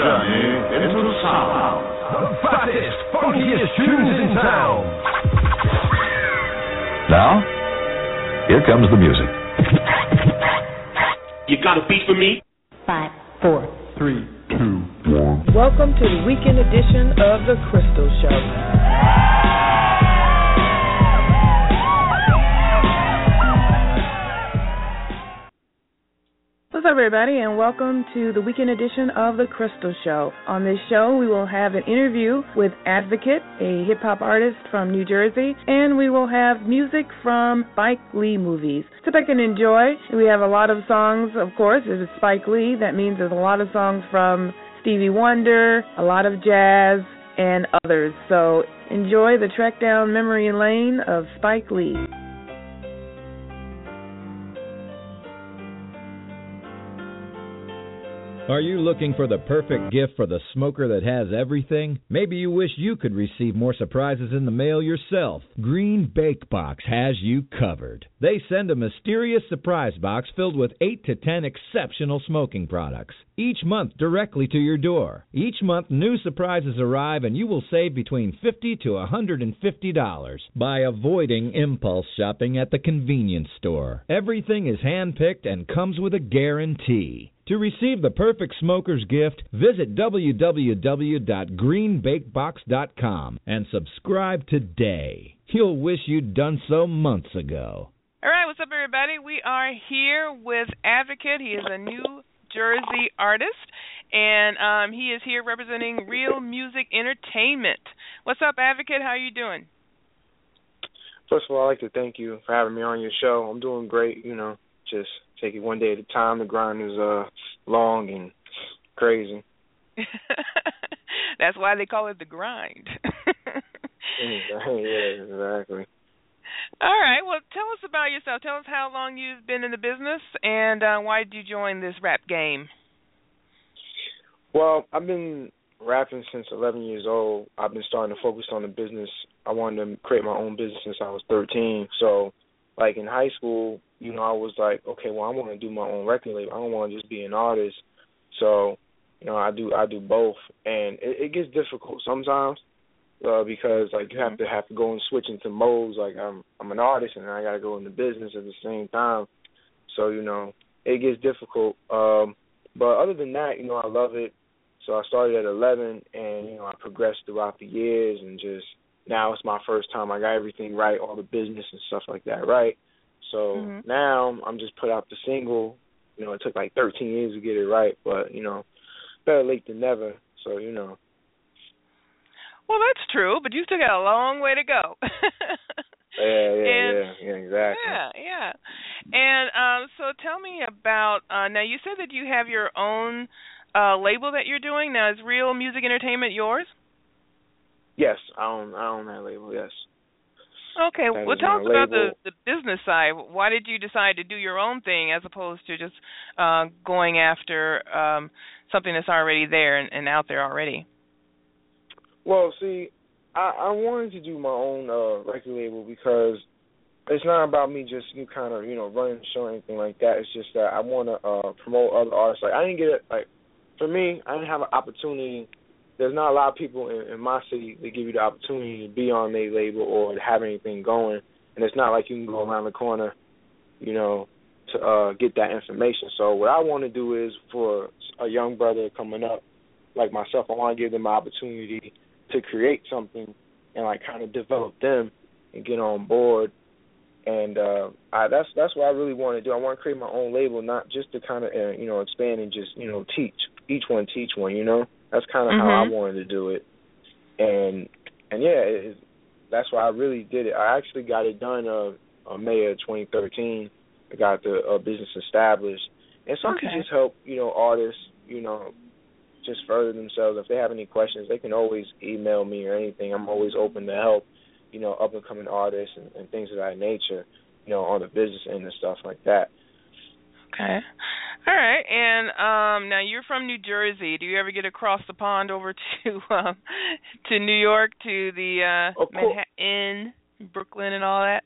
journey into sound. The fattest, funkiest tunes in town. Now, here comes the music. You got a beat for me? Five, four, Three. Welcome to the weekend edition of The Crystal Show. Up, everybody, and welcome to the weekend edition of The Crystal Show. On this show, we will have an interview with Advocate, a hip hop artist from New Jersey, and we will have music from Spike Lee movies. Sit back and enjoy. We have a lot of songs, of course. If it's Spike Lee, that means there's a lot of songs from Stevie Wonder, a lot of jazz, and others. So enjoy the trek down memory lane of Spike Lee. Are you looking for the perfect gift for the smoker that has everything? Maybe you wish you could receive more surprises in the mail yourself. Green Bake Box has you covered. They send a mysterious surprise box filled with 8 to 10 exceptional smoking products, each month directly to your door. Each month new surprises arrive and you will save between 50 to $150 by avoiding impulse shopping at the convenience store. Everything is hand-picked and comes with a guarantee. To receive the perfect smoker's gift, visit www.greenbakebox.com and subscribe today. You'll wish you'd done so months ago. All right, what's up, everybody? We are here with Advocate. He is a New Jersey artist, and um, he is here representing Real Music Entertainment. What's up, Advocate? How are you doing? First of all, I'd like to thank you for having me on your show. I'm doing great, you know, just take it one day at a time. The grind is uh long and crazy. That's why they call it the grind. yeah, exactly. All right. Well, tell us about yourself. Tell us how long you've been in the business and uh, why did you join this rap game? Well, I've been rapping since 11 years old. I've been starting to focus on the business. I wanted to create my own business since I was 13. So, like in high school, you know, I was like, okay, well, I want to do my own record label. I don't want to just be an artist. So, you know, I do I do both, and it, it gets difficult sometimes uh, because like you have to have to go and switch into modes. Like I'm I'm an artist and I got to go into business at the same time. So you know, it gets difficult. Um, but other than that, you know, I love it. So I started at 11, and you know, I progressed throughout the years, and just now it's my first time. I got everything right, all the business and stuff like that right. So Mhm. now I'm just put out the single. You know, it took like 13 years to get it right, but you know, better late than never. So you know, Well, that's true, but you still got a long way to go. yeah, yeah, And- yeah, yeah, exactly. Yeah, yeah. And um so tell me about uh now you said that you have your own uh label that you're doing. Now is Real Music Entertainment yours? Yes, I own I own that label. Yes. Okay, That well tell us about the the business side. Why did you decide to do your own thing as opposed to just uh going after um something that's already there and, and out there already? Well, see, I I wanted to do my own uh record label because it's not about me just you kind of you know running show or anything like that. It's just that I want to uh promote other artists. Like I didn't get it. Like for me, I didn't have an opportunity. There's not a lot of people in, in my city that give you the opportunity to be on their label or to have anything going. And it's not like you can go around the corner, you know, to uh get that information. So what I want to do is for a young brother coming up like myself, I want to give them an opportunity to create something and like kind of develop them and get on board. And uh I that's that's what I really want to do. I want to create my own label, not just to kind of uh, you know expand and just you know teach each one teach one. You know, that's kind of how I Mhm. wanted to do it. And and yeah, it, that's why I really did it. I actually got it done uh, May of 2013. I got the uh, business established, and so I Okay. can just help you know artists you know just further themselves. If they have any questions, they can always email me or anything. I'm always open to help, you know, up and coming artists and, and things of that nature, you know, on the business end and stuff like that. Okay. All right. And um now you're from New Jersey. Do you ever get across the pond over to um to New York to the uh Manhattan, Brooklyn and all that?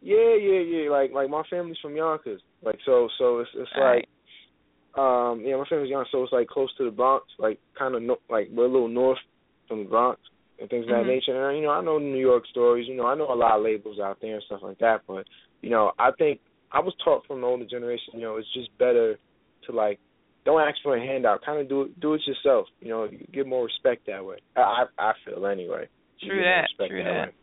Yeah, yeah, yeah. Like like my family's from Yonkers. Like so so it's it's All like right. Um, yeah, my family's young, so it's like close to the Bronx, like kind of no, like we're a little north from the Bronx and things of mm-hmm. that nature. And you know, I know New York stories. You know, I know a lot of labels out there and stuff like that. But you know, I think I was taught from the older generation. You know, it's just better to like don't ask for a handout. Kind of do it do it yourself. You know, you get more respect that way. I I, I feel anyway. True that. True that. that.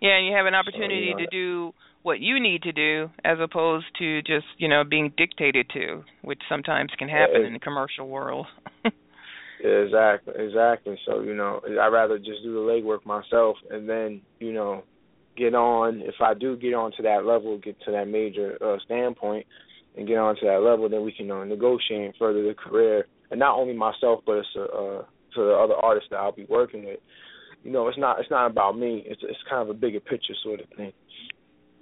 Yeah, and you have an opportunity so, you know, to do what you need to do as opposed to just you know being dictated to, which sometimes can happen in the commercial world. exactly, exactly. So you know, I'd rather just do the legwork myself, and then you know, get on. If I do get on to that level, get to that major uh, standpoint, and get on to that level, then we can uh, negotiate and further the career, and not only myself, but it's uh, uh, to the other artists that I'll be working with. You know, it's not it's not about me. It's it's kind of a bigger picture sort of thing.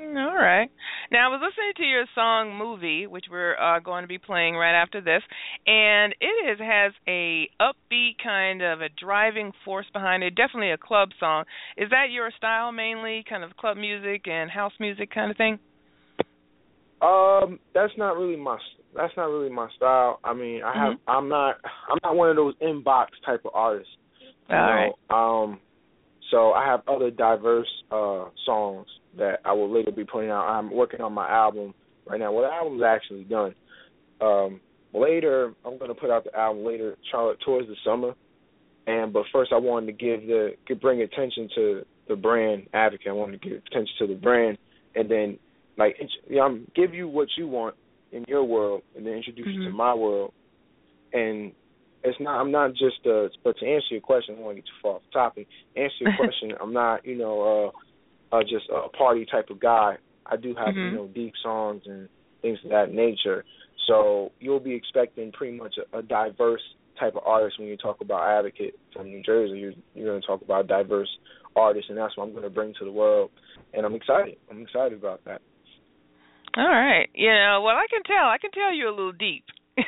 All right. Now I was listening to your song "Movie," which we're uh, going to be playing right after this, and it is has a upbeat kind of a driving force behind it. Definitely a club song. Is that your style mainly, kind of club music and house music kind of thing? Um, that's not really my that's not really my style. I mean, I have mm-hmm. I'm not I'm not one of those inbox type of artists. All you know? right. Um, so I have other diverse uh songs that I will later be putting out. I'm working on my album right now. Well, the album's actually done. Um, later, I'm going to put out the album later, Charlotte, towards the summer. And but first, I wanted to give the bring attention to the brand advocate. I wanted to give attention to the brand, and then like you know, I'm give you what you want in your world, and then introduce mm-hmm. you to my world. And it's not. I'm not just. Uh, but to answer your question, I don't want to get too far off topic. Answer your question. I'm not. You know. uh uh, just a party type of guy. I do have mm-hmm. you know deep songs and things of that nature. So you'll be expecting pretty much a, a diverse type of artist when you talk about Advocate from New Jersey. You're, you're going to talk about diverse artists, and that's what I'm going to bring to the world. And I'm excited. I'm excited about that. All right. You know, well, I can tell. I can tell you're a little deep.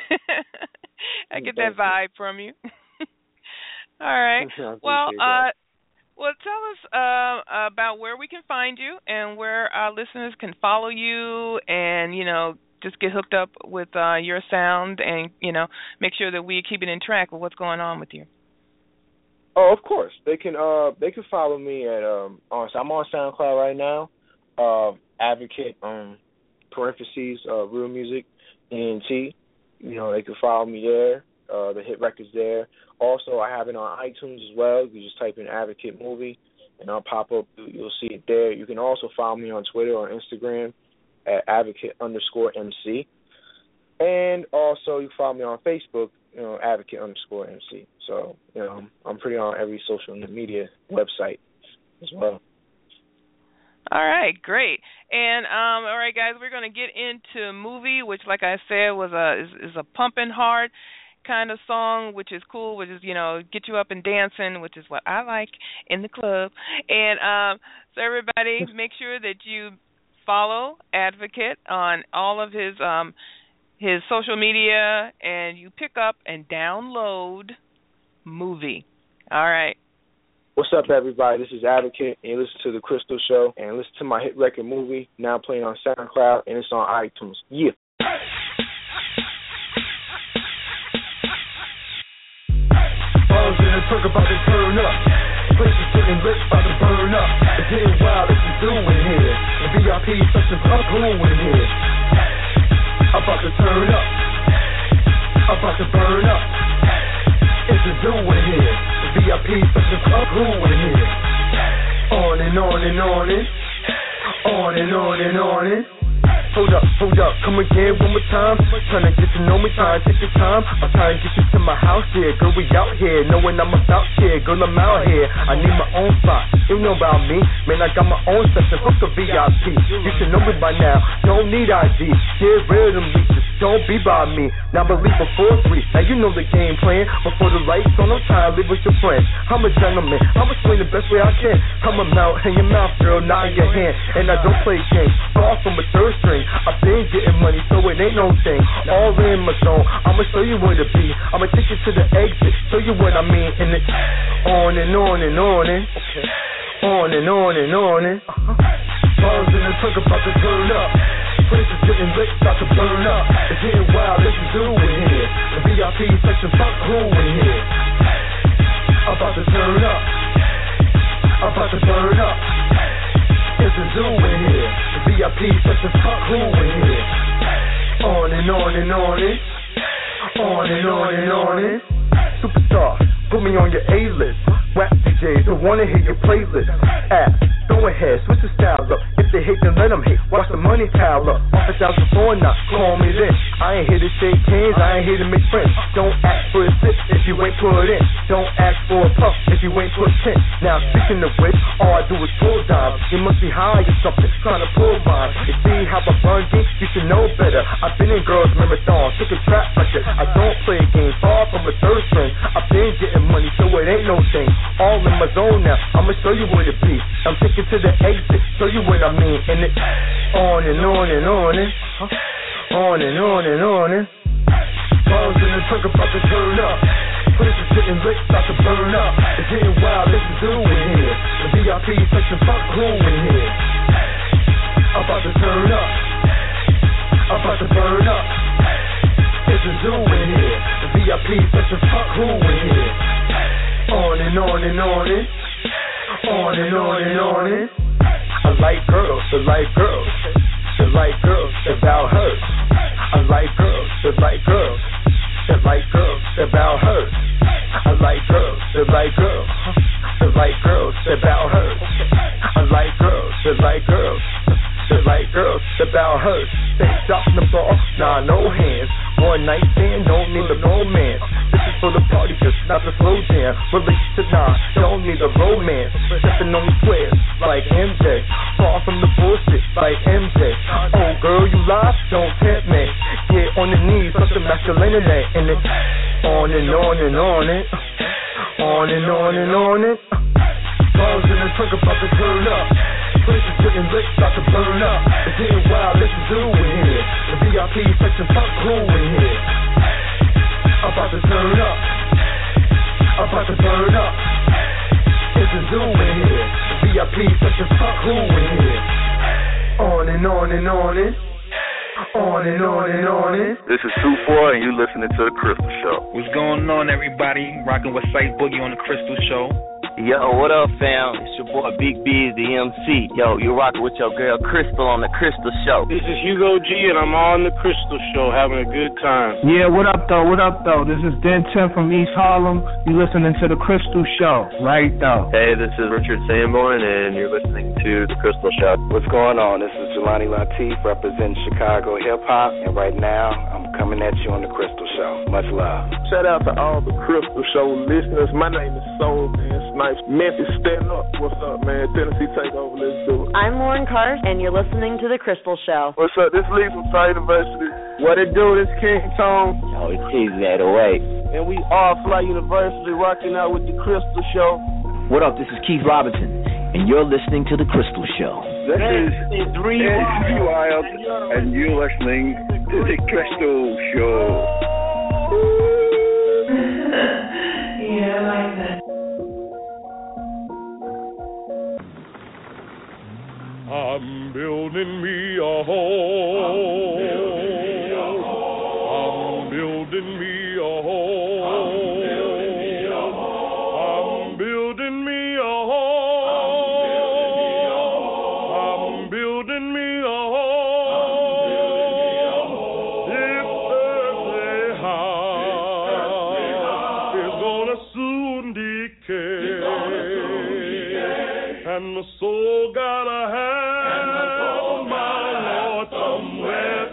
I get that vibe from you. All right. Well, uh, well, tell us uh, about where we can find you and where our listeners can follow you, and you know, just get hooked up with uh, your sound, and you know, make sure that we're keeping in track with what's going on with you. Oh, of course. They can uh they can follow me at um on I'm on SoundCloud right now. Uh advocate um parentheses uh real music ENT. You know, they can follow me there. Uh the hit records there. Also, I have it on iTunes as well. You just type in Advocate Movie, and I'll pop up. You'll see it there. You can also follow me on Twitter or Instagram at Advocate underscore MC, and also you follow me on Facebook, you know, Advocate underscore MC. So you know, I'm pretty on every social media website as well. All right, great. And um all right guys, we're going to get into movie which like I said was a is, is a pumping hard kind of song, which is cool, which is you know get you up and dancing, which is what I like in the club. And um, so everybody, make sure that you follow Advocate on all of his um, his social media, and you pick up and download movie. All right. What's up, everybody? This is Advocate, and you listen to The Crystal Show, and listen to my hit record movie, now playing on SoundCloud, and it's on iTunes. Yeah. Truck about to turn up. Places getting lit, about to burn up. It's getting wild, it's doing here. The VIP such a up glue in here. About to turn up. About to burn up. It's a doing here. The VIP such a up glue in here. On and on and on and on and on and on and Hold up, hold up, come again one more time. Trying to get to know me, trying to take your time. I'm trying to get you to my house here. Girl, we out here, knowing I'm about here. Girl, I'm out here. I need my own spot. You know about me, man, I got my own section. Fuck the VIP. You should know me by now. Don't need ID. Get rid of them leeches. Don't be by me. Now believe before three. Now you know the game plan. Before the lights on, no time, live with your friends. I'm a gentleman. I'm explain the best way I can. Come a mouth in your mouth, girl, not in your hand. And I don't play games. Far from a third string. I've been getting money, so it ain't no thing. All in my zone, I'ma show you where to be. I'ma take you to the exit, show you what I mean. And it's on and on and on and on and on and on and. Uh-huh. Balls in the truck about to turn up. Places getting lit, about to burn up. It's getting wild, this is doing VIP section, fuck who in here. About to turn up. About to burn up. It's a zoo in here. VIP section, fuck who in here. On and on and on it. On and on and on it. Superstar, put me on your A-list. Rap DJs don't wanna hear your playlist. App, go ahead, switch the style up. If they hate, then let them hate. Watch the money pile up. Office out the phone now, call me then. I ain't here to shake hands, I ain't here to make friends. Don't ask for a sip if you ain't put in. Don't ask for a puff if you ain't put ten. Now speaking of which, all I do is pull dimes. You must be high or something, trying to pull mine. You see how I burn deep, you should know better. I've been in girls' marathon, took a trap record. I don't play games, far from a third string. I've been getting money, so it ain't no thing. All in my zone now, I'ma show you where to be. I'm taking to the exit, show you what I mean. And it on and on and on and on and on and on and Balls in the truck about to turn up. Places getting lit, about to burn up. It's getting wild, this is do in here. The VIP section, fuck who in here. About to turn up. About to burn up. It's a zoo in here. The VIP section, fuck who in here. And on and on it. On and on and on it. I like girls, I like girls. I like girls about her. I like girls, I like girls. I like girls about her. I like girls, I like girls. I like girls about her. I like girls, I like girls. I like girls about her. They drop the ball, nah, no hands. One night stand, don't need a romance. This is for the party, just not the slow jam. Relationship, nah, don't need a romance. Stepping on the squares like MJ. Far from the bullshit like MJ. Oh, girl, you lie, don't tempt me. Get on the knees, such a masculinity. And it on and on and on it. On and on and on it. Balls in the truck about to turn up. Places getting lit, about to burn up. It's getting wild, let's do in here. The VIP section, fuck who in here. About to turn up. About to burn up. It's a zoo in here. The VIP section, fuck who in here. On and on and on it. On and on and on it. This is Two Four, and you listening to the Crystal Show. What's going on, everybody? Rocking with Sight Boogie on the Crystal Show. Yo, what up, fam? It's your boy Big B, the MC. Yo, you're rocking with your girl Crystal on the Crystal Show. This is Hugo G, and I'm on the Crystal Show, having a good time. Yeah, what up, though? What up, though? This is Den 10 from East Harlem. You listening to the Crystal Show, right, though? Hey, this is Richard Sanborn, and you're listening to the Crystal Show. What's going on? This is Jelani Latif, representing Chicago hip hop, and right now I'm coming at you on the Crystal Show. Much love. Shout out to all the Crystal Show listeners. My name is Soul Man Snipes. Memphis, stand up. What's up, man? Tennessee Takeover. Let's do it. I'm Lauren Carr, and you're listening to the Crystal Show. What's up? This Lee from Fly University. What it do? This King Tone. Yo, it's Easy that away. And we are Fly University rocking out with the Crystal Show. What up? This is Keith Robinson, and you're listening to the Crystal Show. This is Ed Wild, and you're listening to the Crystal Show. yeah, I like that. I'm building me a home. And the soul gotta have and my Lord somewhere to stay.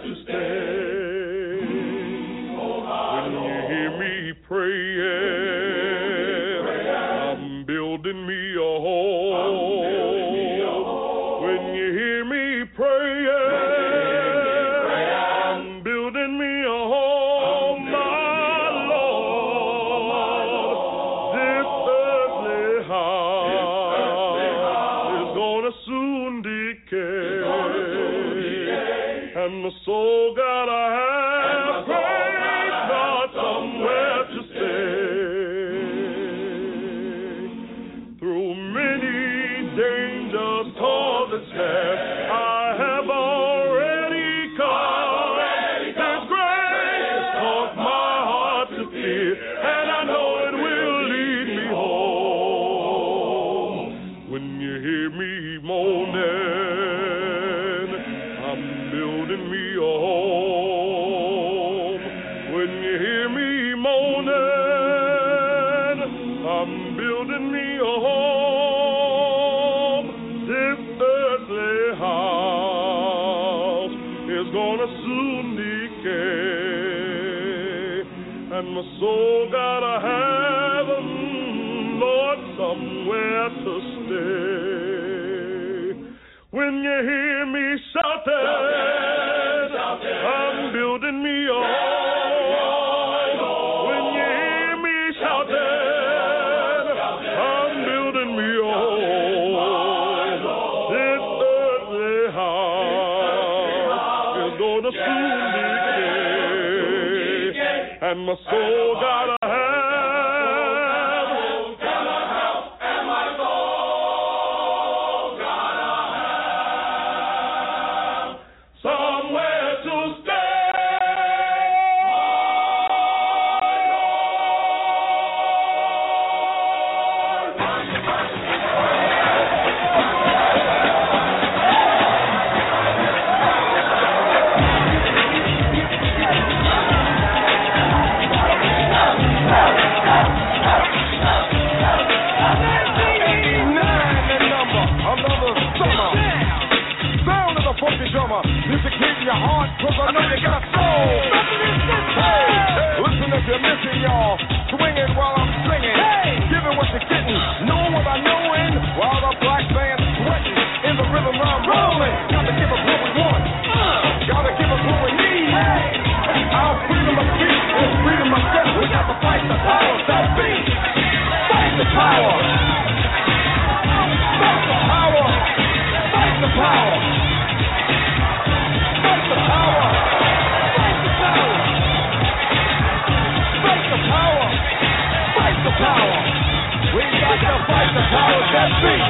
that beat.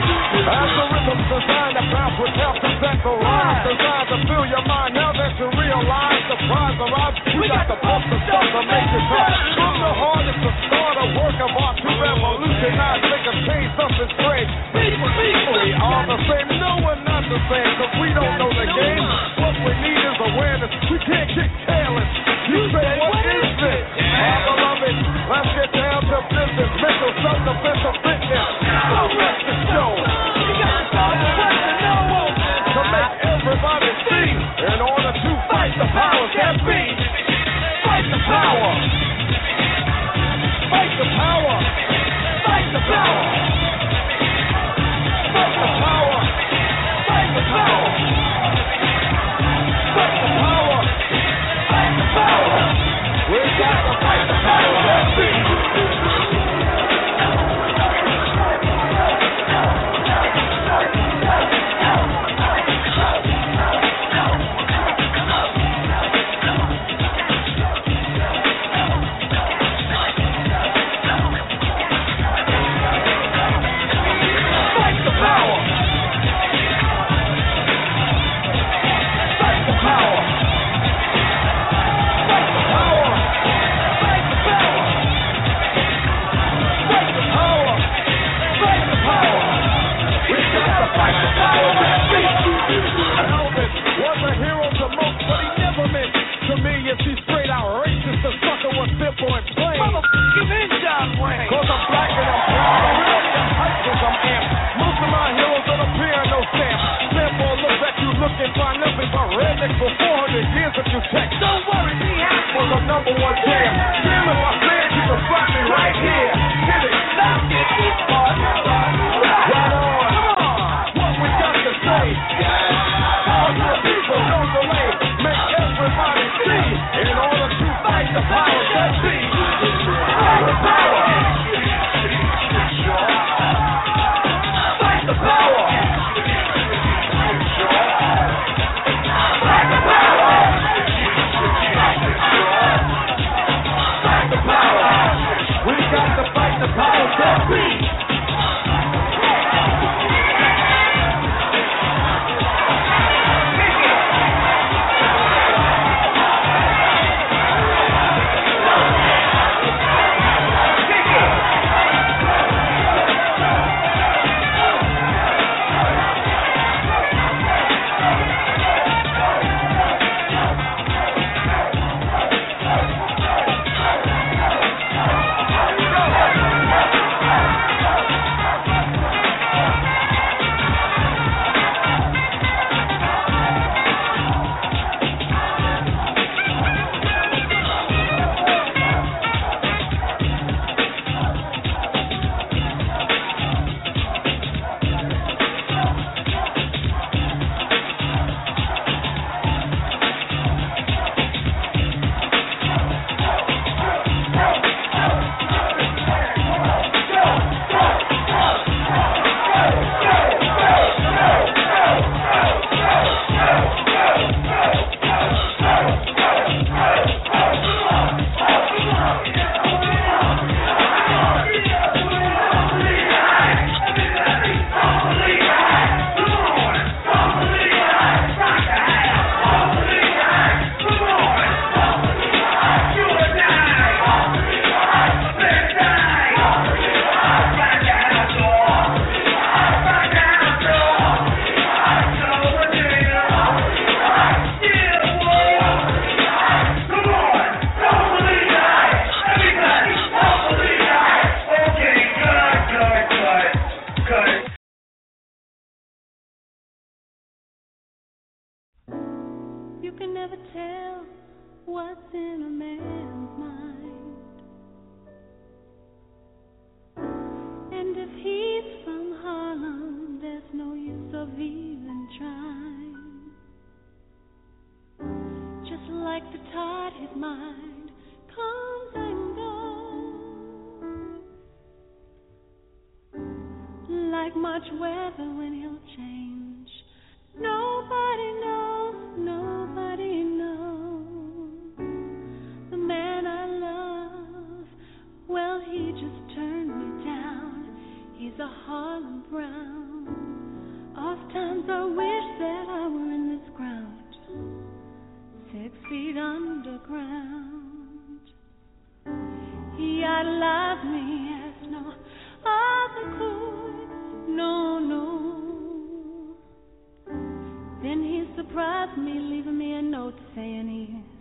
Algorithms designed to bounce with health set technical rhymes. Designed to fill your mind now that you realize the prize arrives. we got to bump the stuff to make it tough. From the heart, it's the start, a work of art to revolutionize. Make a change, something Surprised me, leaving me a note saying he's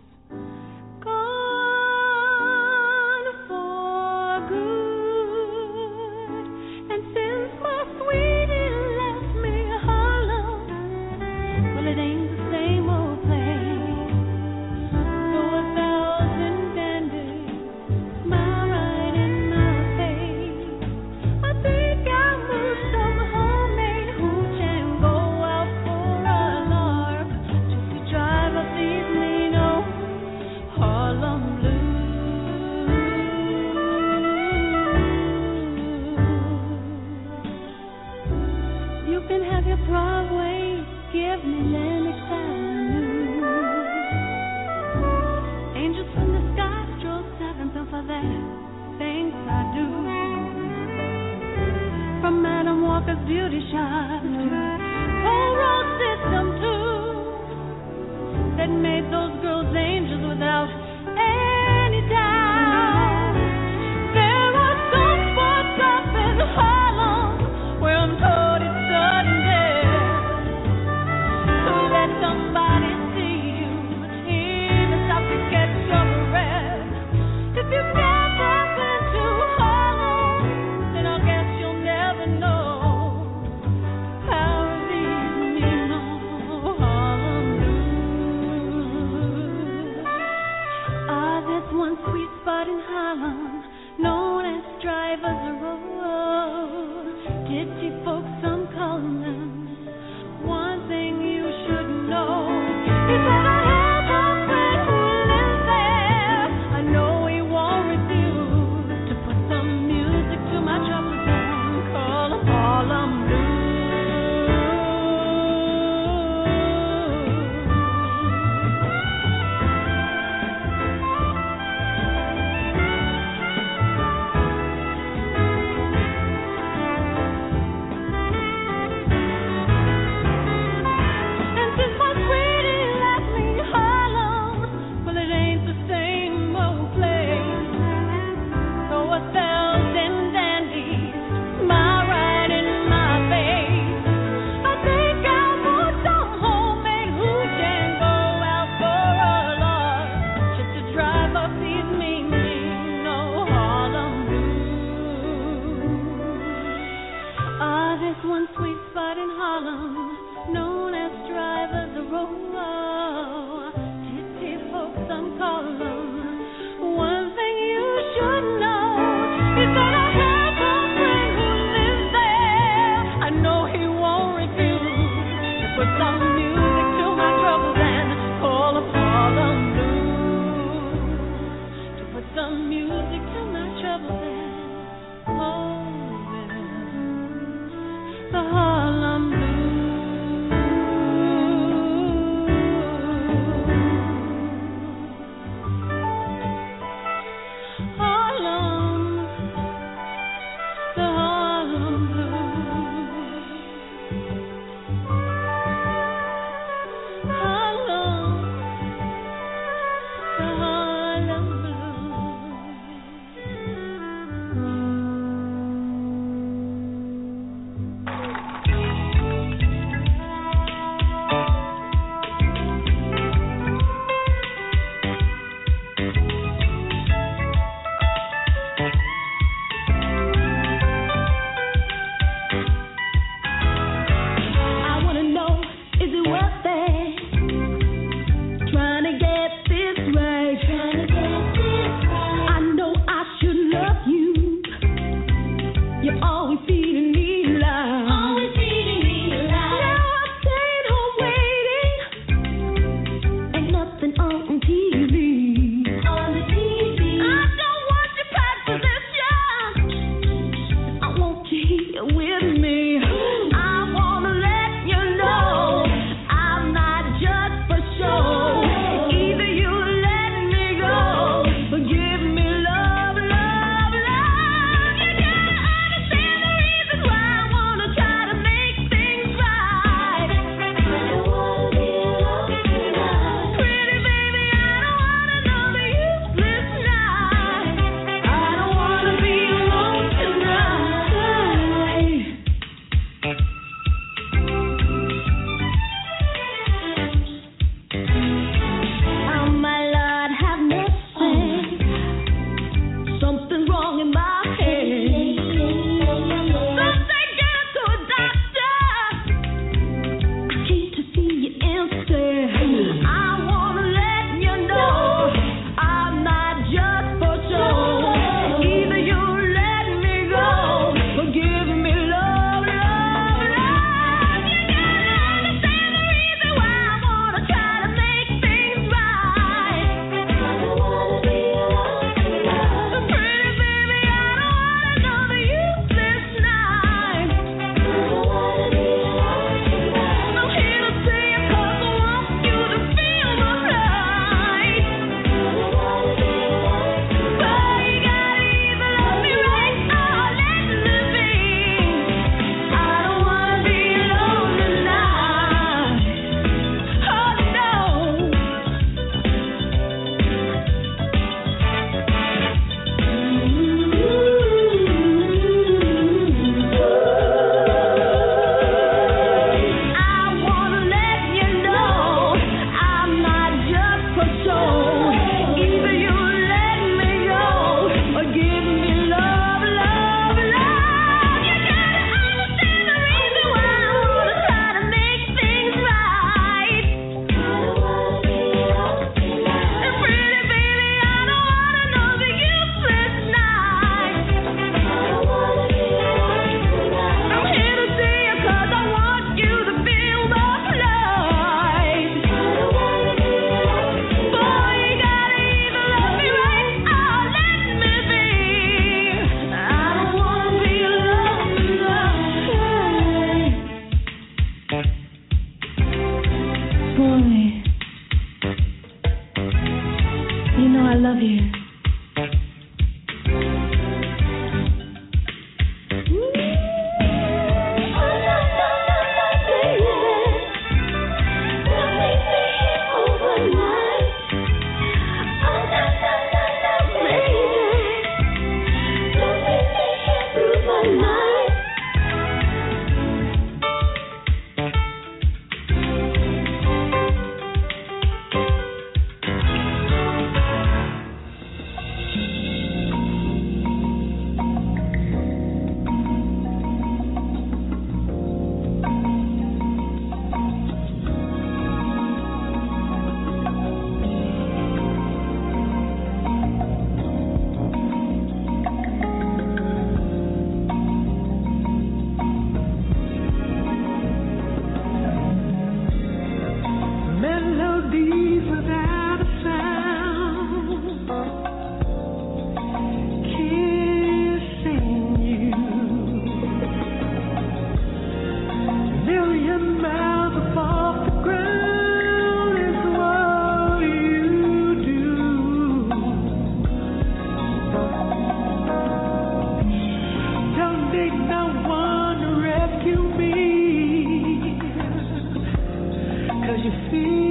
you feel?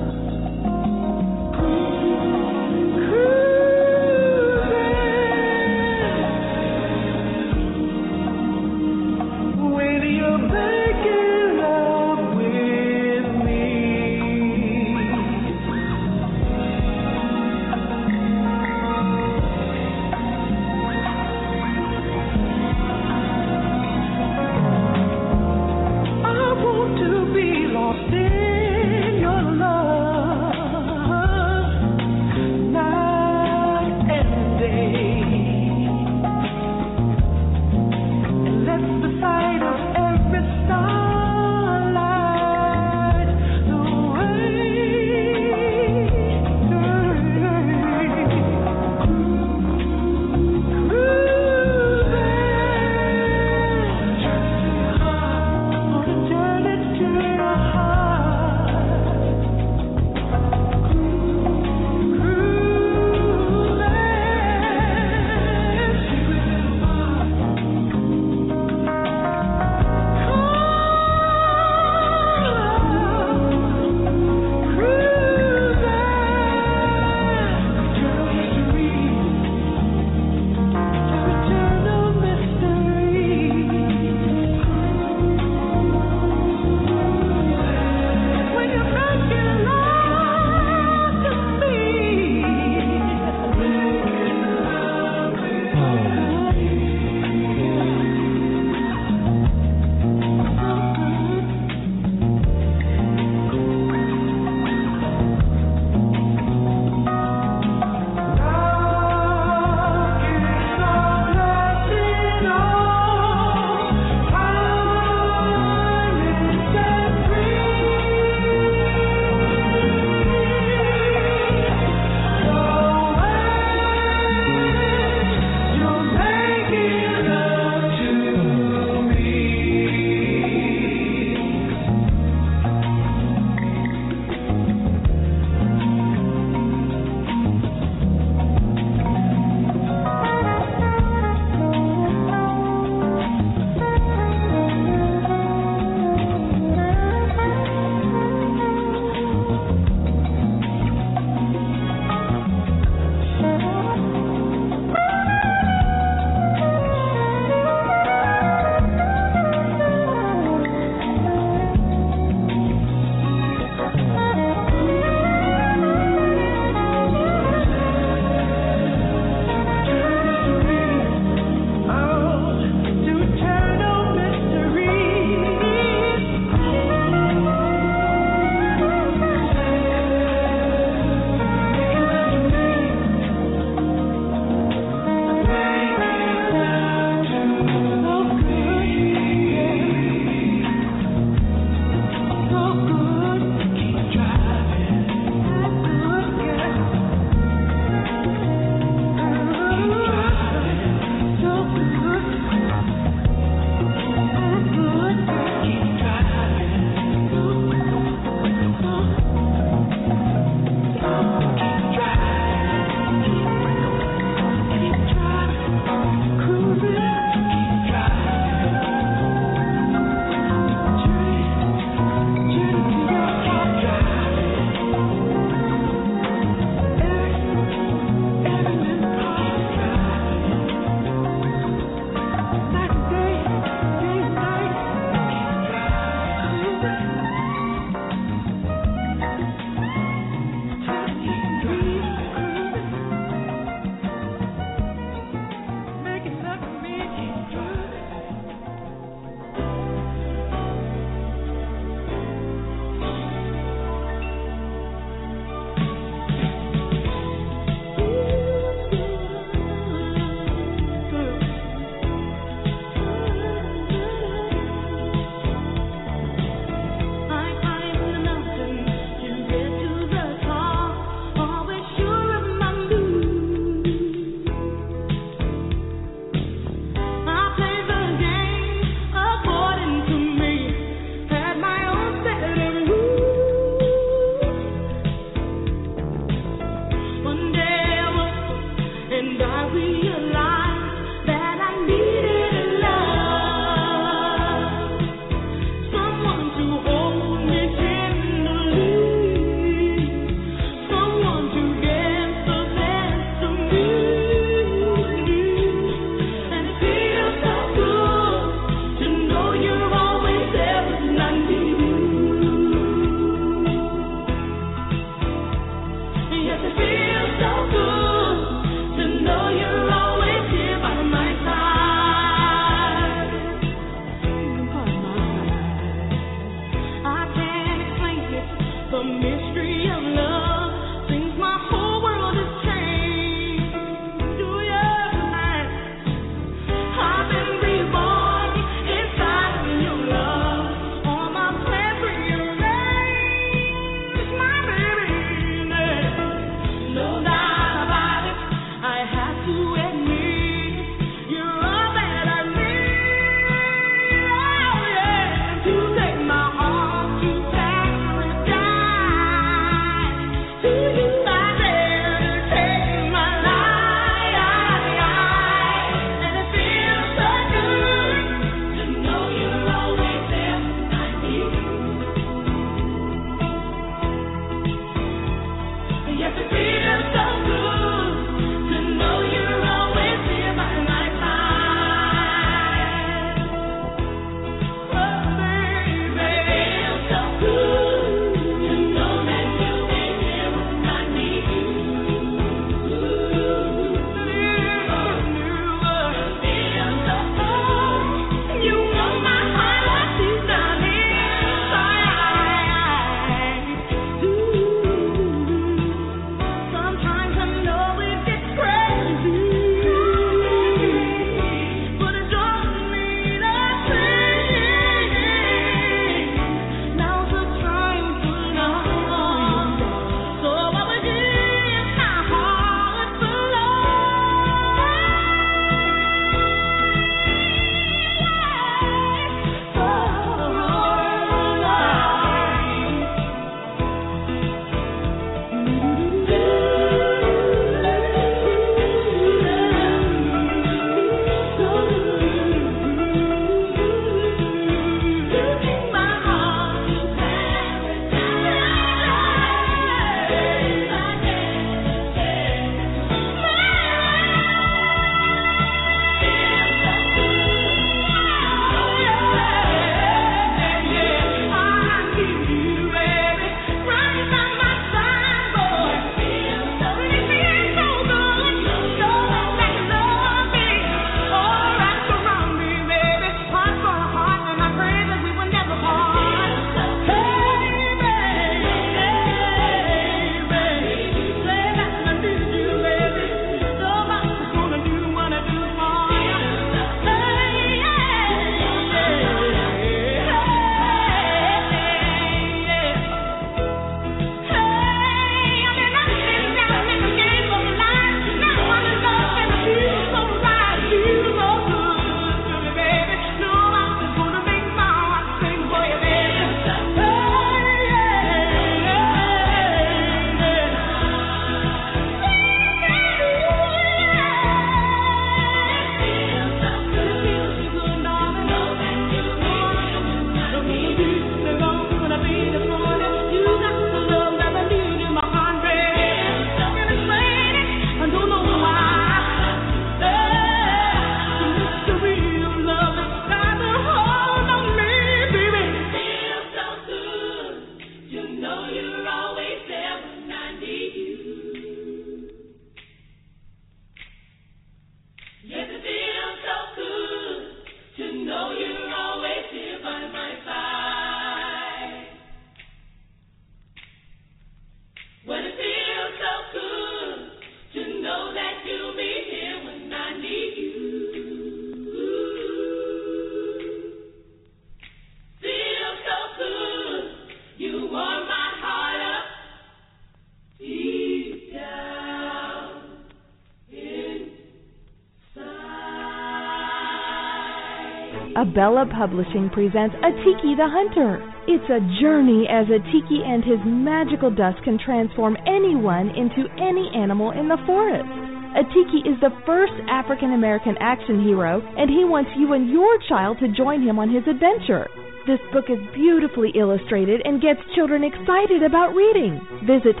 Abella Publishing presents Atiki the Hunter. It's a journey as Atiki and his magical dust can transform anyone into any animal in the forest. Atiki is the first African American action hero, and he wants you and your child to join him on his adventure. This book is beautifully illustrated and gets children excited about reading. Visit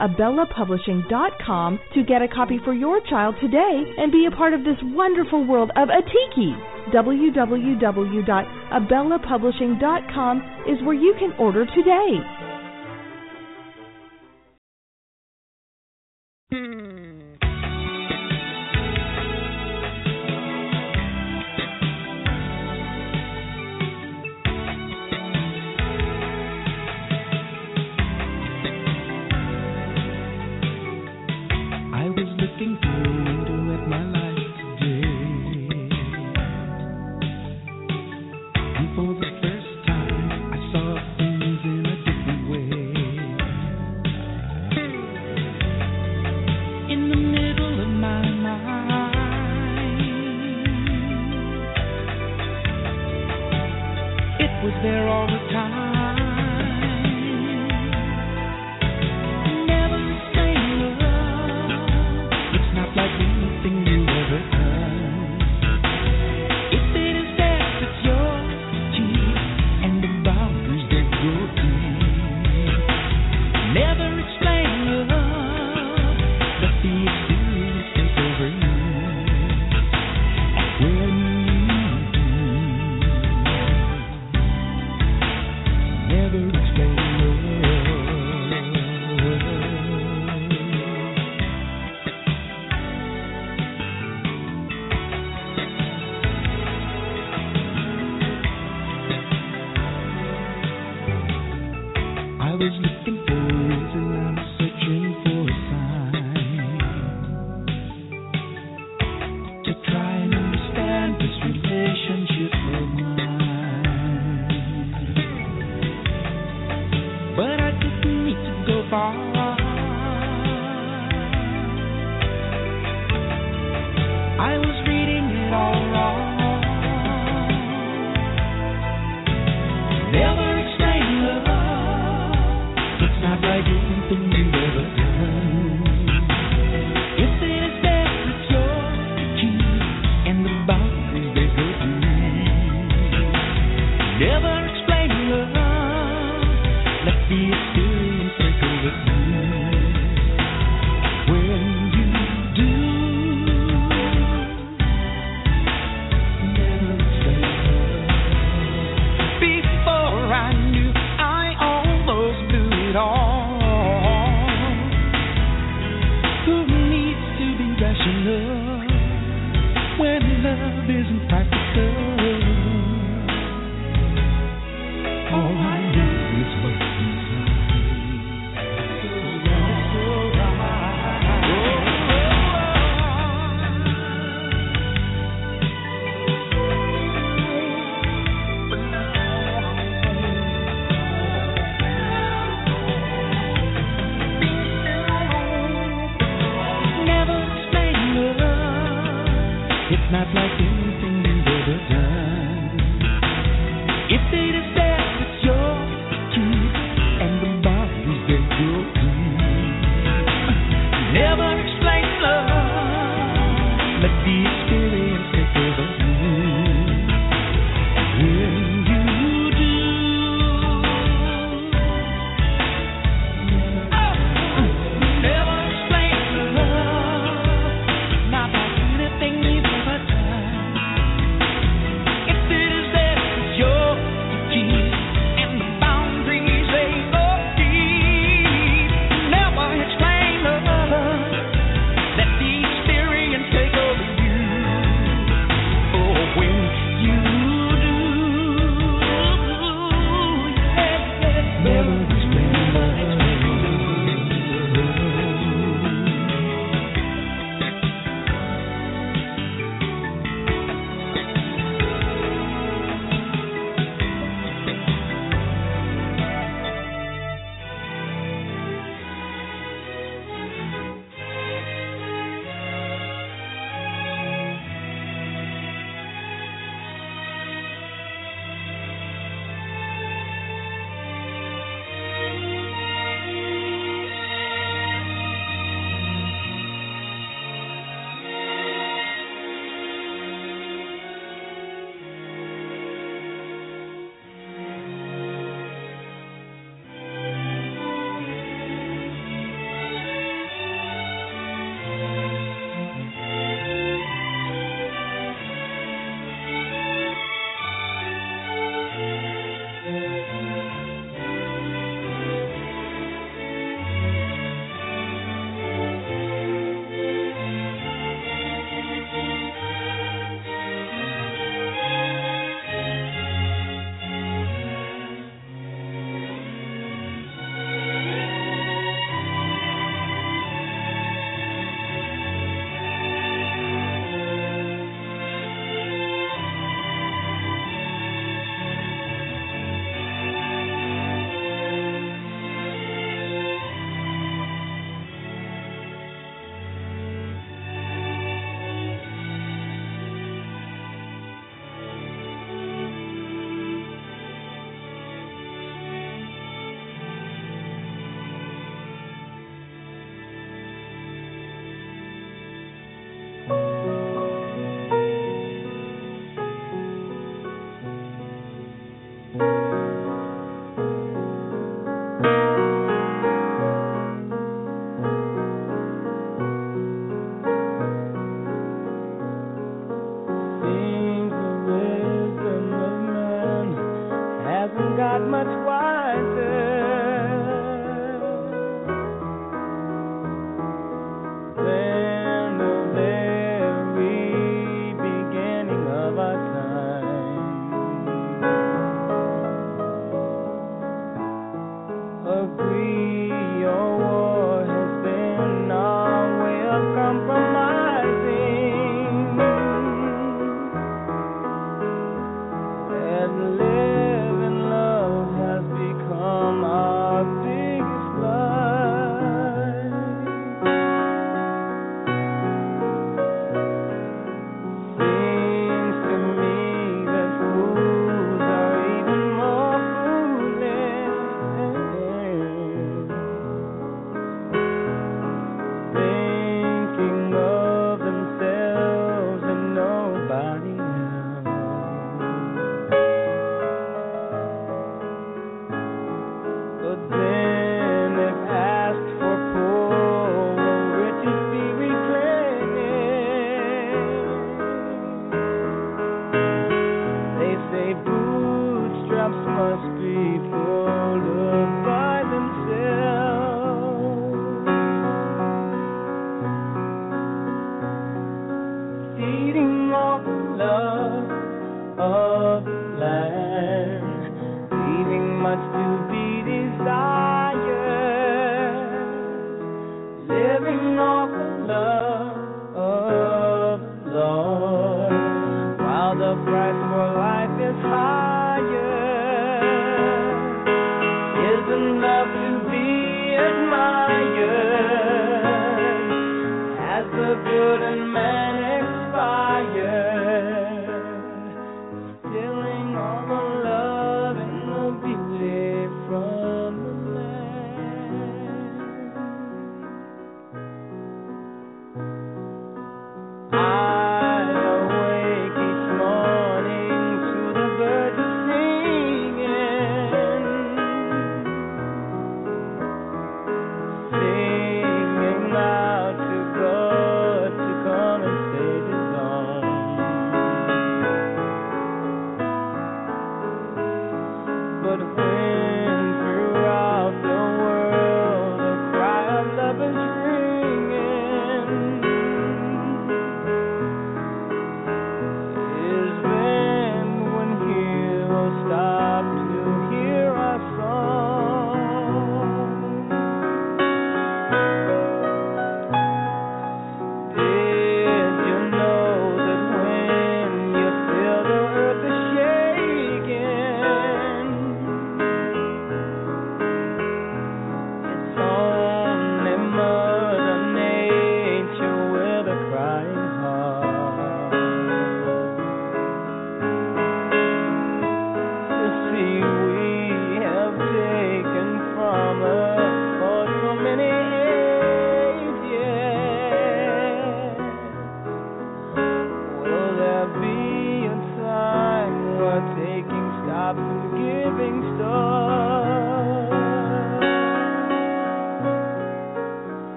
www.abellapublishing.com to get a copy for your child today and be a part of this wonderful world of Atiki. www.abellapublishing.com is where you can order today. It was there all the time.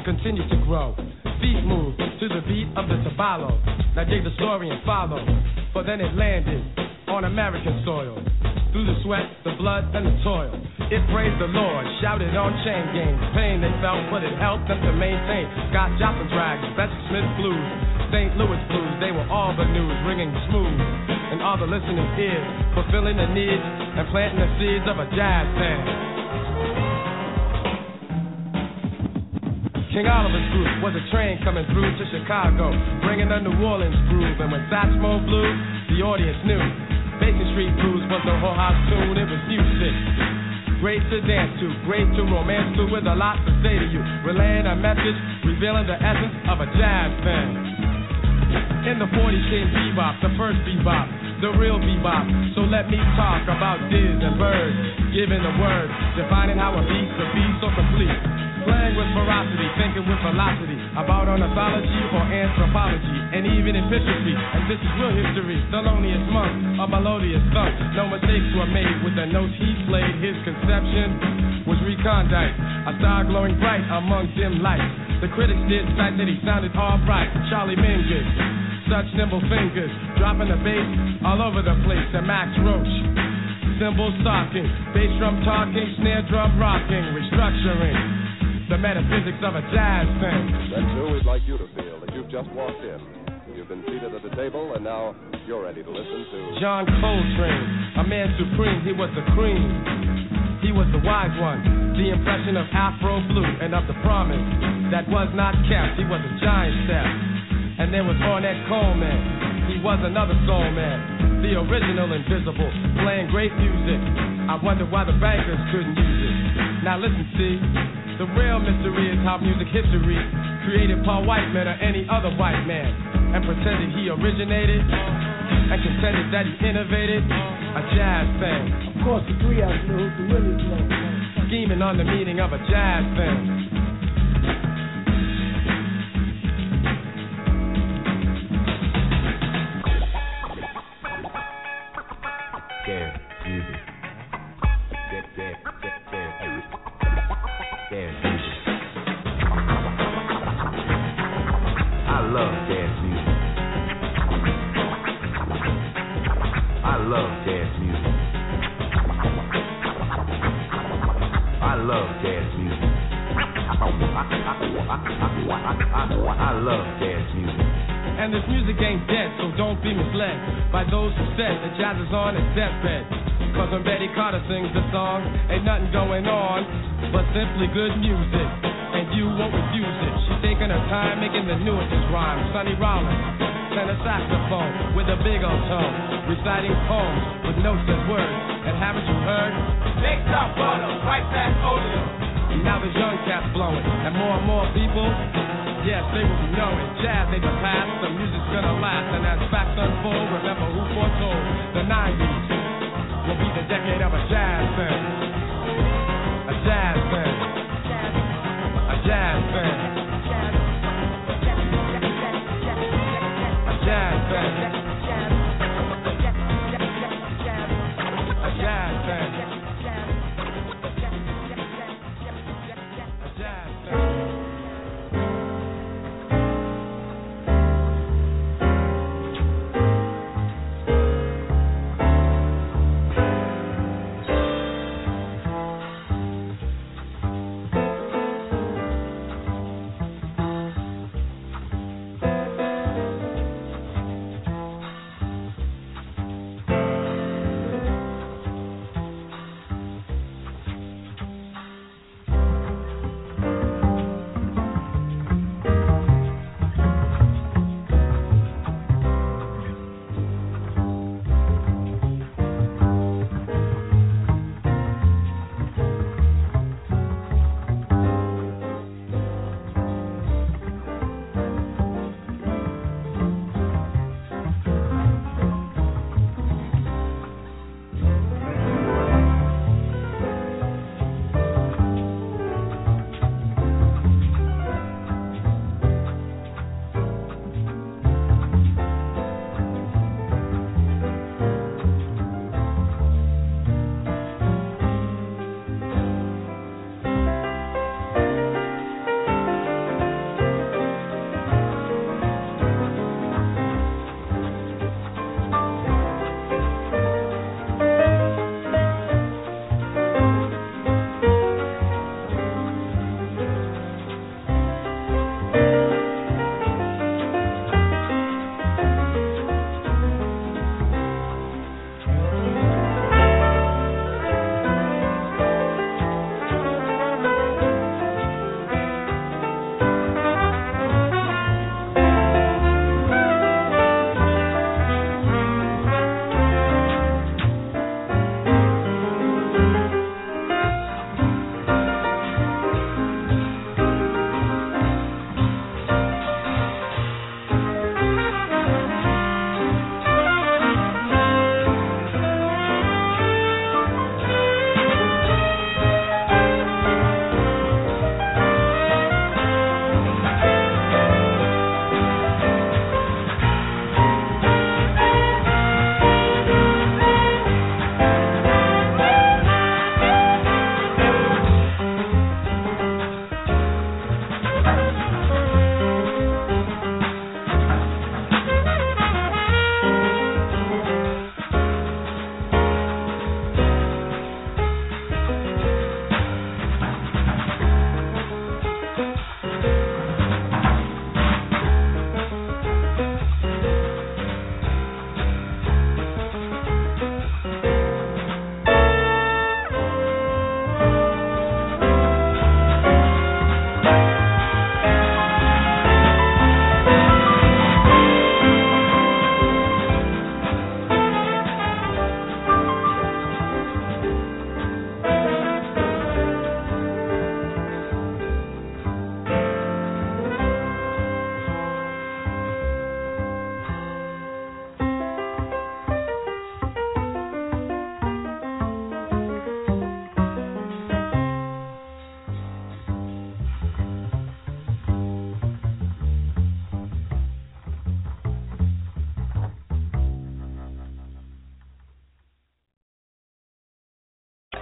and continues to grow. Feet move to the beat of the tabalo. Now dig the story and follow, for then it landed on American soil. Through the sweat, the blood, and the toil. It praised the Lord, shouted on chain gangs. Pain they felt, but it helped them to maintain. Scott Joplin drags, Bessie Smith blues, St. Louis blues. They were all the news, ringing smooth in all the listeners' ears, fulfilling the needs and planting the seeds of a jazz band. King Oliver's group was a train coming through to Chicago, bringing the New Orleans groove. And when Satchmo blew, the audience knew. Basin Street Blues was the whole house tune, it was music. Great to dance to, great to romance to, with a lot to say to you. Relaying a message, revealing the essence of a jazz fan. In the 40s came bebop, the first bebop, the real bebop. So let me talk about diz and birds, giving the word, defining how a beat could be so complete. Playing with ferocity, thinking with velocity about ornithology or anthropology, and even in epistrophy. And this is real history. Thelonious Monk, a melodious thunk. No mistakes were made with the notes he played. His conception was recondite, a star glowing bright among dim lights. The critics did cite that he sounded alright. Charlie Mingus, such nimble fingers, dropping the bass all over the place. And Max Roach, cymbals talking, bass drum talking, snare drum rocking, restructuring the metaphysics of a jazz thing. That's who we'd like you to feel that you've just walked in. You've been seated at the table, and now you're ready to listen to John Coltrane, a man supreme. He was the cream. He was the wise one, the impression of Afro blue and of the promise that was not kept. He was a giant step. And there was Ornette Coleman. He was another soul man, the original invisible, playing great music. I wonder why the bankers couldn't use it. Now listen, see, the real mystery is how music history created Paul Whiteman or any other white man and pretended he originated and contended that he innovated a jazz thing. Of course, the three of us know who really know. Scheming on the meaning of a jazz thing. Sings the song, ain't nothing going on but simply good music. And you won't refuse it. She's taking her time making the newest rhymes. Sonny Rollins, tenor saxophone with a big old tone, reciting poems with notes and words. And haven't you heard? Mix up butter, right back oleo. Now there's young cats blowing, and more and more people, yes, they will be knowing. Jazz ain't the past, the music's gonna last. And as facts unfold, remember who foretold the 90s will be the decade of a jazz thing. A jazz thing. A jazz thing. A jazz thing. A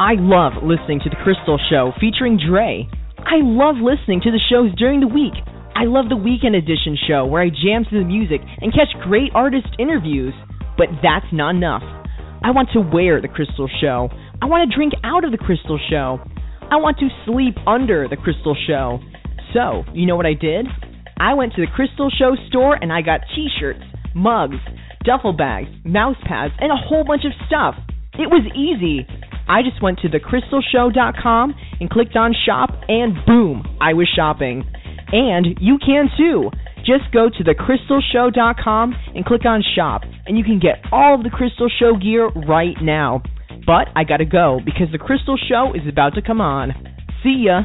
I love listening to The Crystal Show featuring Dre. I love listening to the shows during the week. I love the Weekend Edition show where I jam to the music and catch great artist interviews. But that's not enough. I want to wear The Crystal Show. I want to drink out of The Crystal Show. I want to sleep under The Crystal Show. So, you know what I did? I went to the Crystal Show store and I got t shirts, mugs, duffel bags, mouse pads, and a whole bunch of stuff. It was easy. I just went to thecrystalshow.com and clicked on shop, and boom, I was shopping. And you can too. Just go to thecrystalshow.com and click on shop, and you can get all of the Crystal Show gear right now. But I gotta go because the Crystal Show is about to come on. See ya.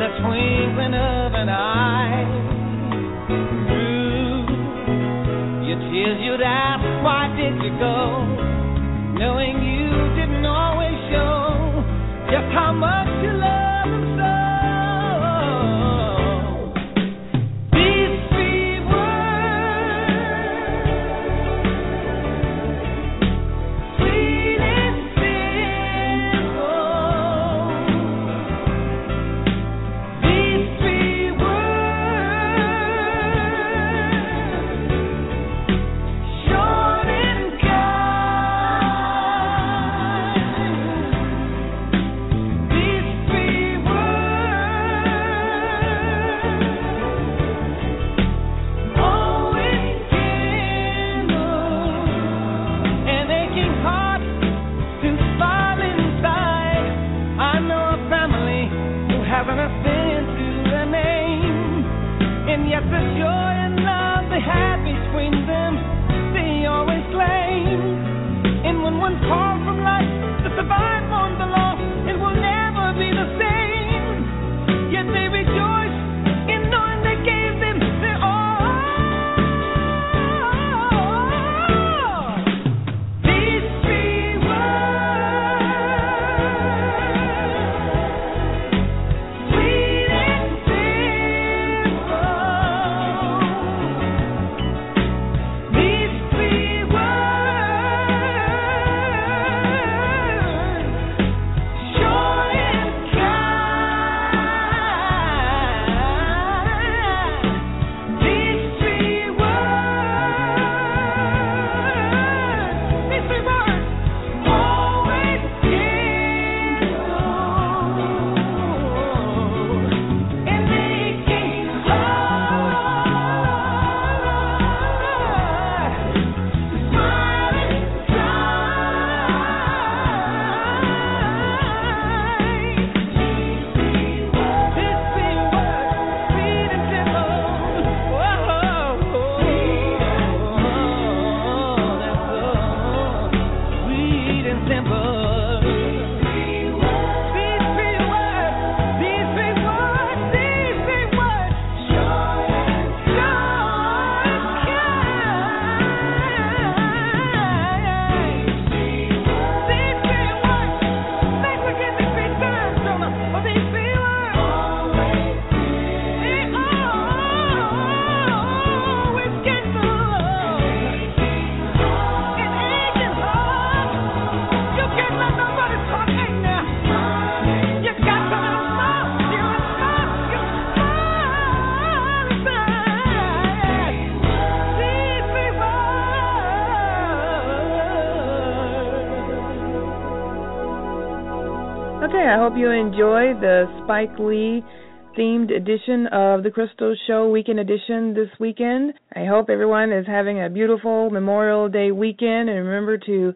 the twinkling of an eye. Spike Lee themed edition of the Crystal Show Weekend Edition this weekend. I hope everyone is having a beautiful Memorial Day weekend and remember to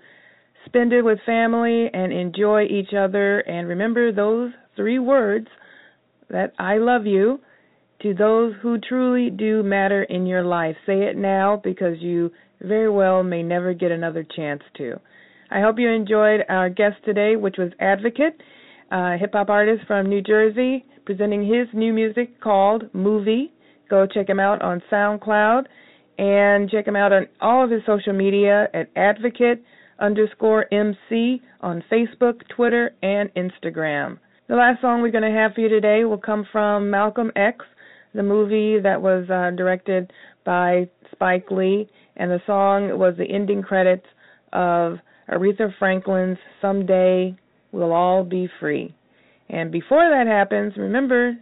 spend it with family and enjoy each other and remember those three words that I love you to those who truly do matter in your life. Say it now because you very well may never get another chance to. I hope you enjoyed our guest today, which was Advocate, a hip hop artist from New Jersey, presenting his new music called Movie. Go check him out on SoundCloud and check him out on all of his social media at Advocate underscore MC on Facebook, Twitter, and Instagram. The last song we're going to have for you today will come from Malcolm X, the movie that was uh, directed by Spike Lee, and the song was the ending credits of Aretha Franklin's Someday We'll All Be Free. And before that happens, remember,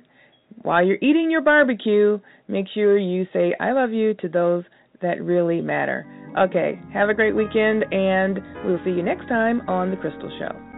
while you're eating your barbecue, make sure you say I love you to those that really matter. Okay, have a great weekend, and we'll see you next time on The Crystal Show.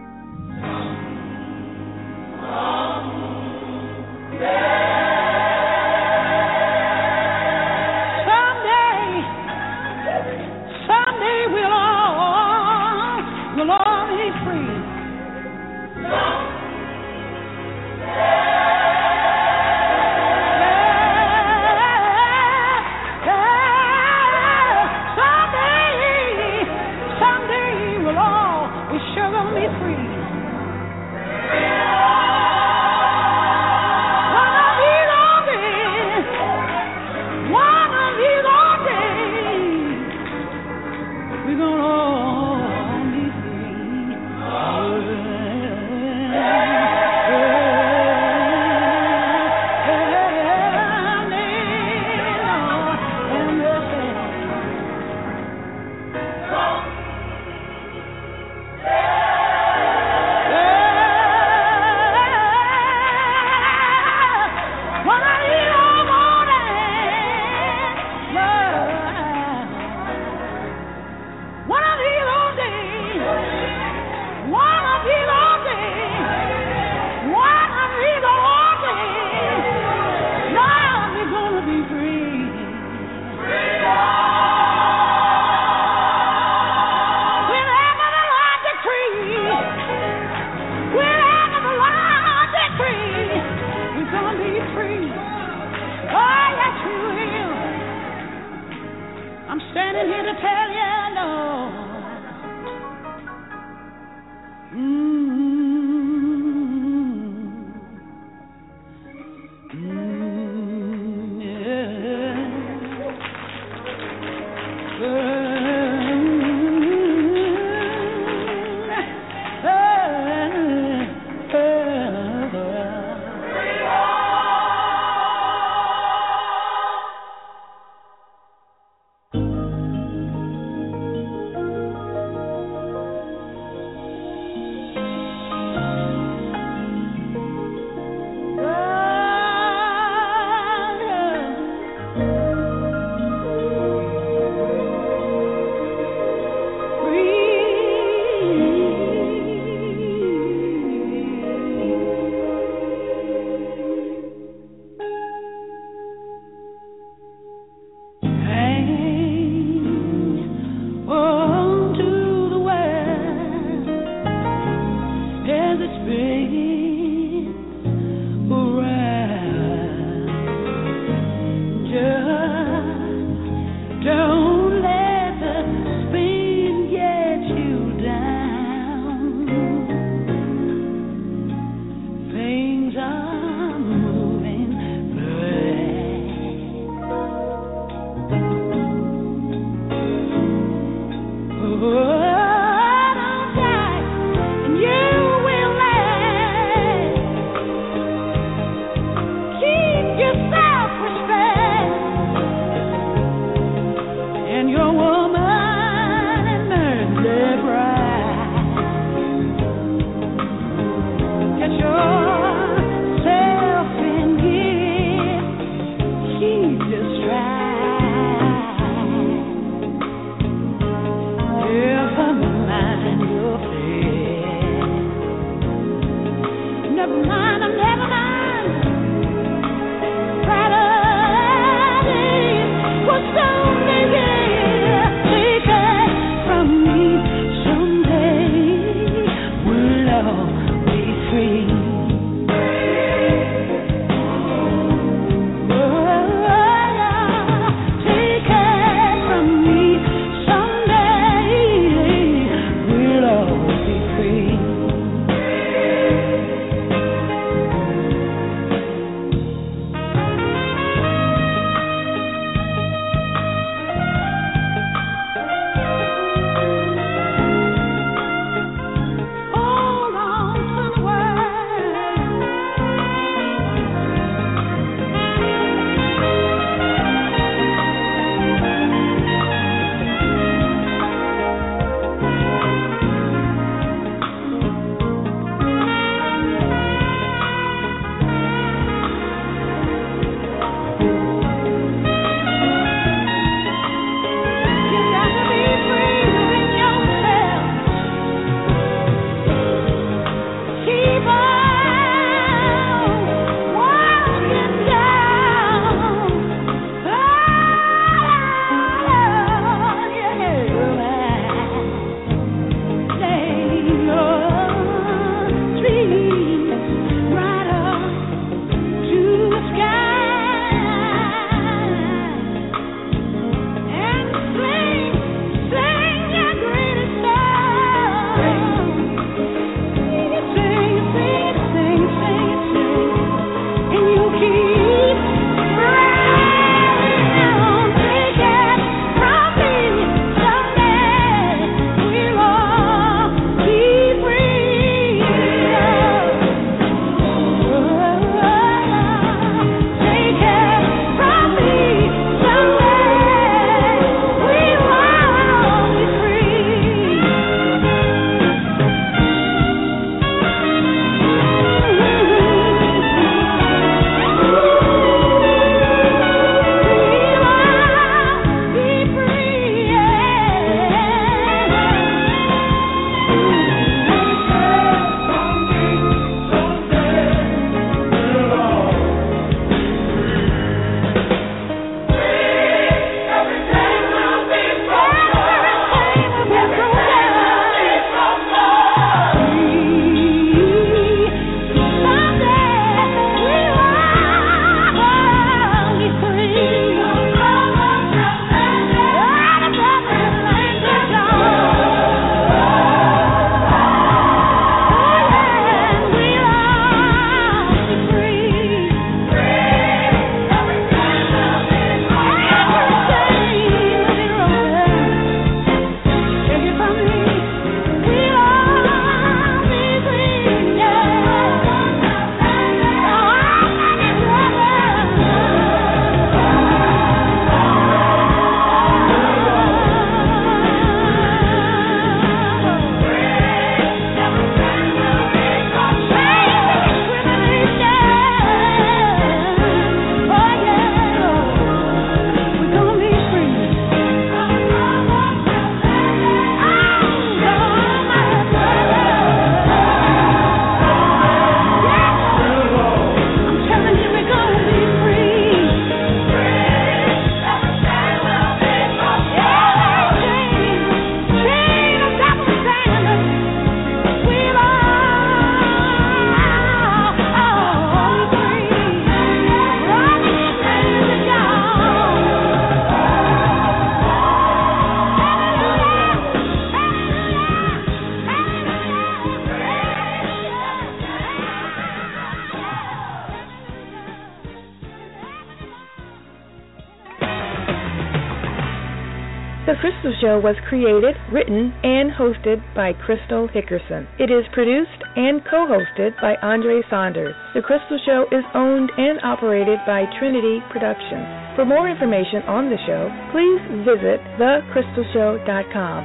Show was created, written, and hosted by Crystal Hickerson. It is produced and co-hosted by Andre Saunders. The Crystal Show is owned and operated by Trinity Productions. For more information on the show, please visit thecrystalshow.com.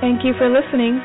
Thank you for listening.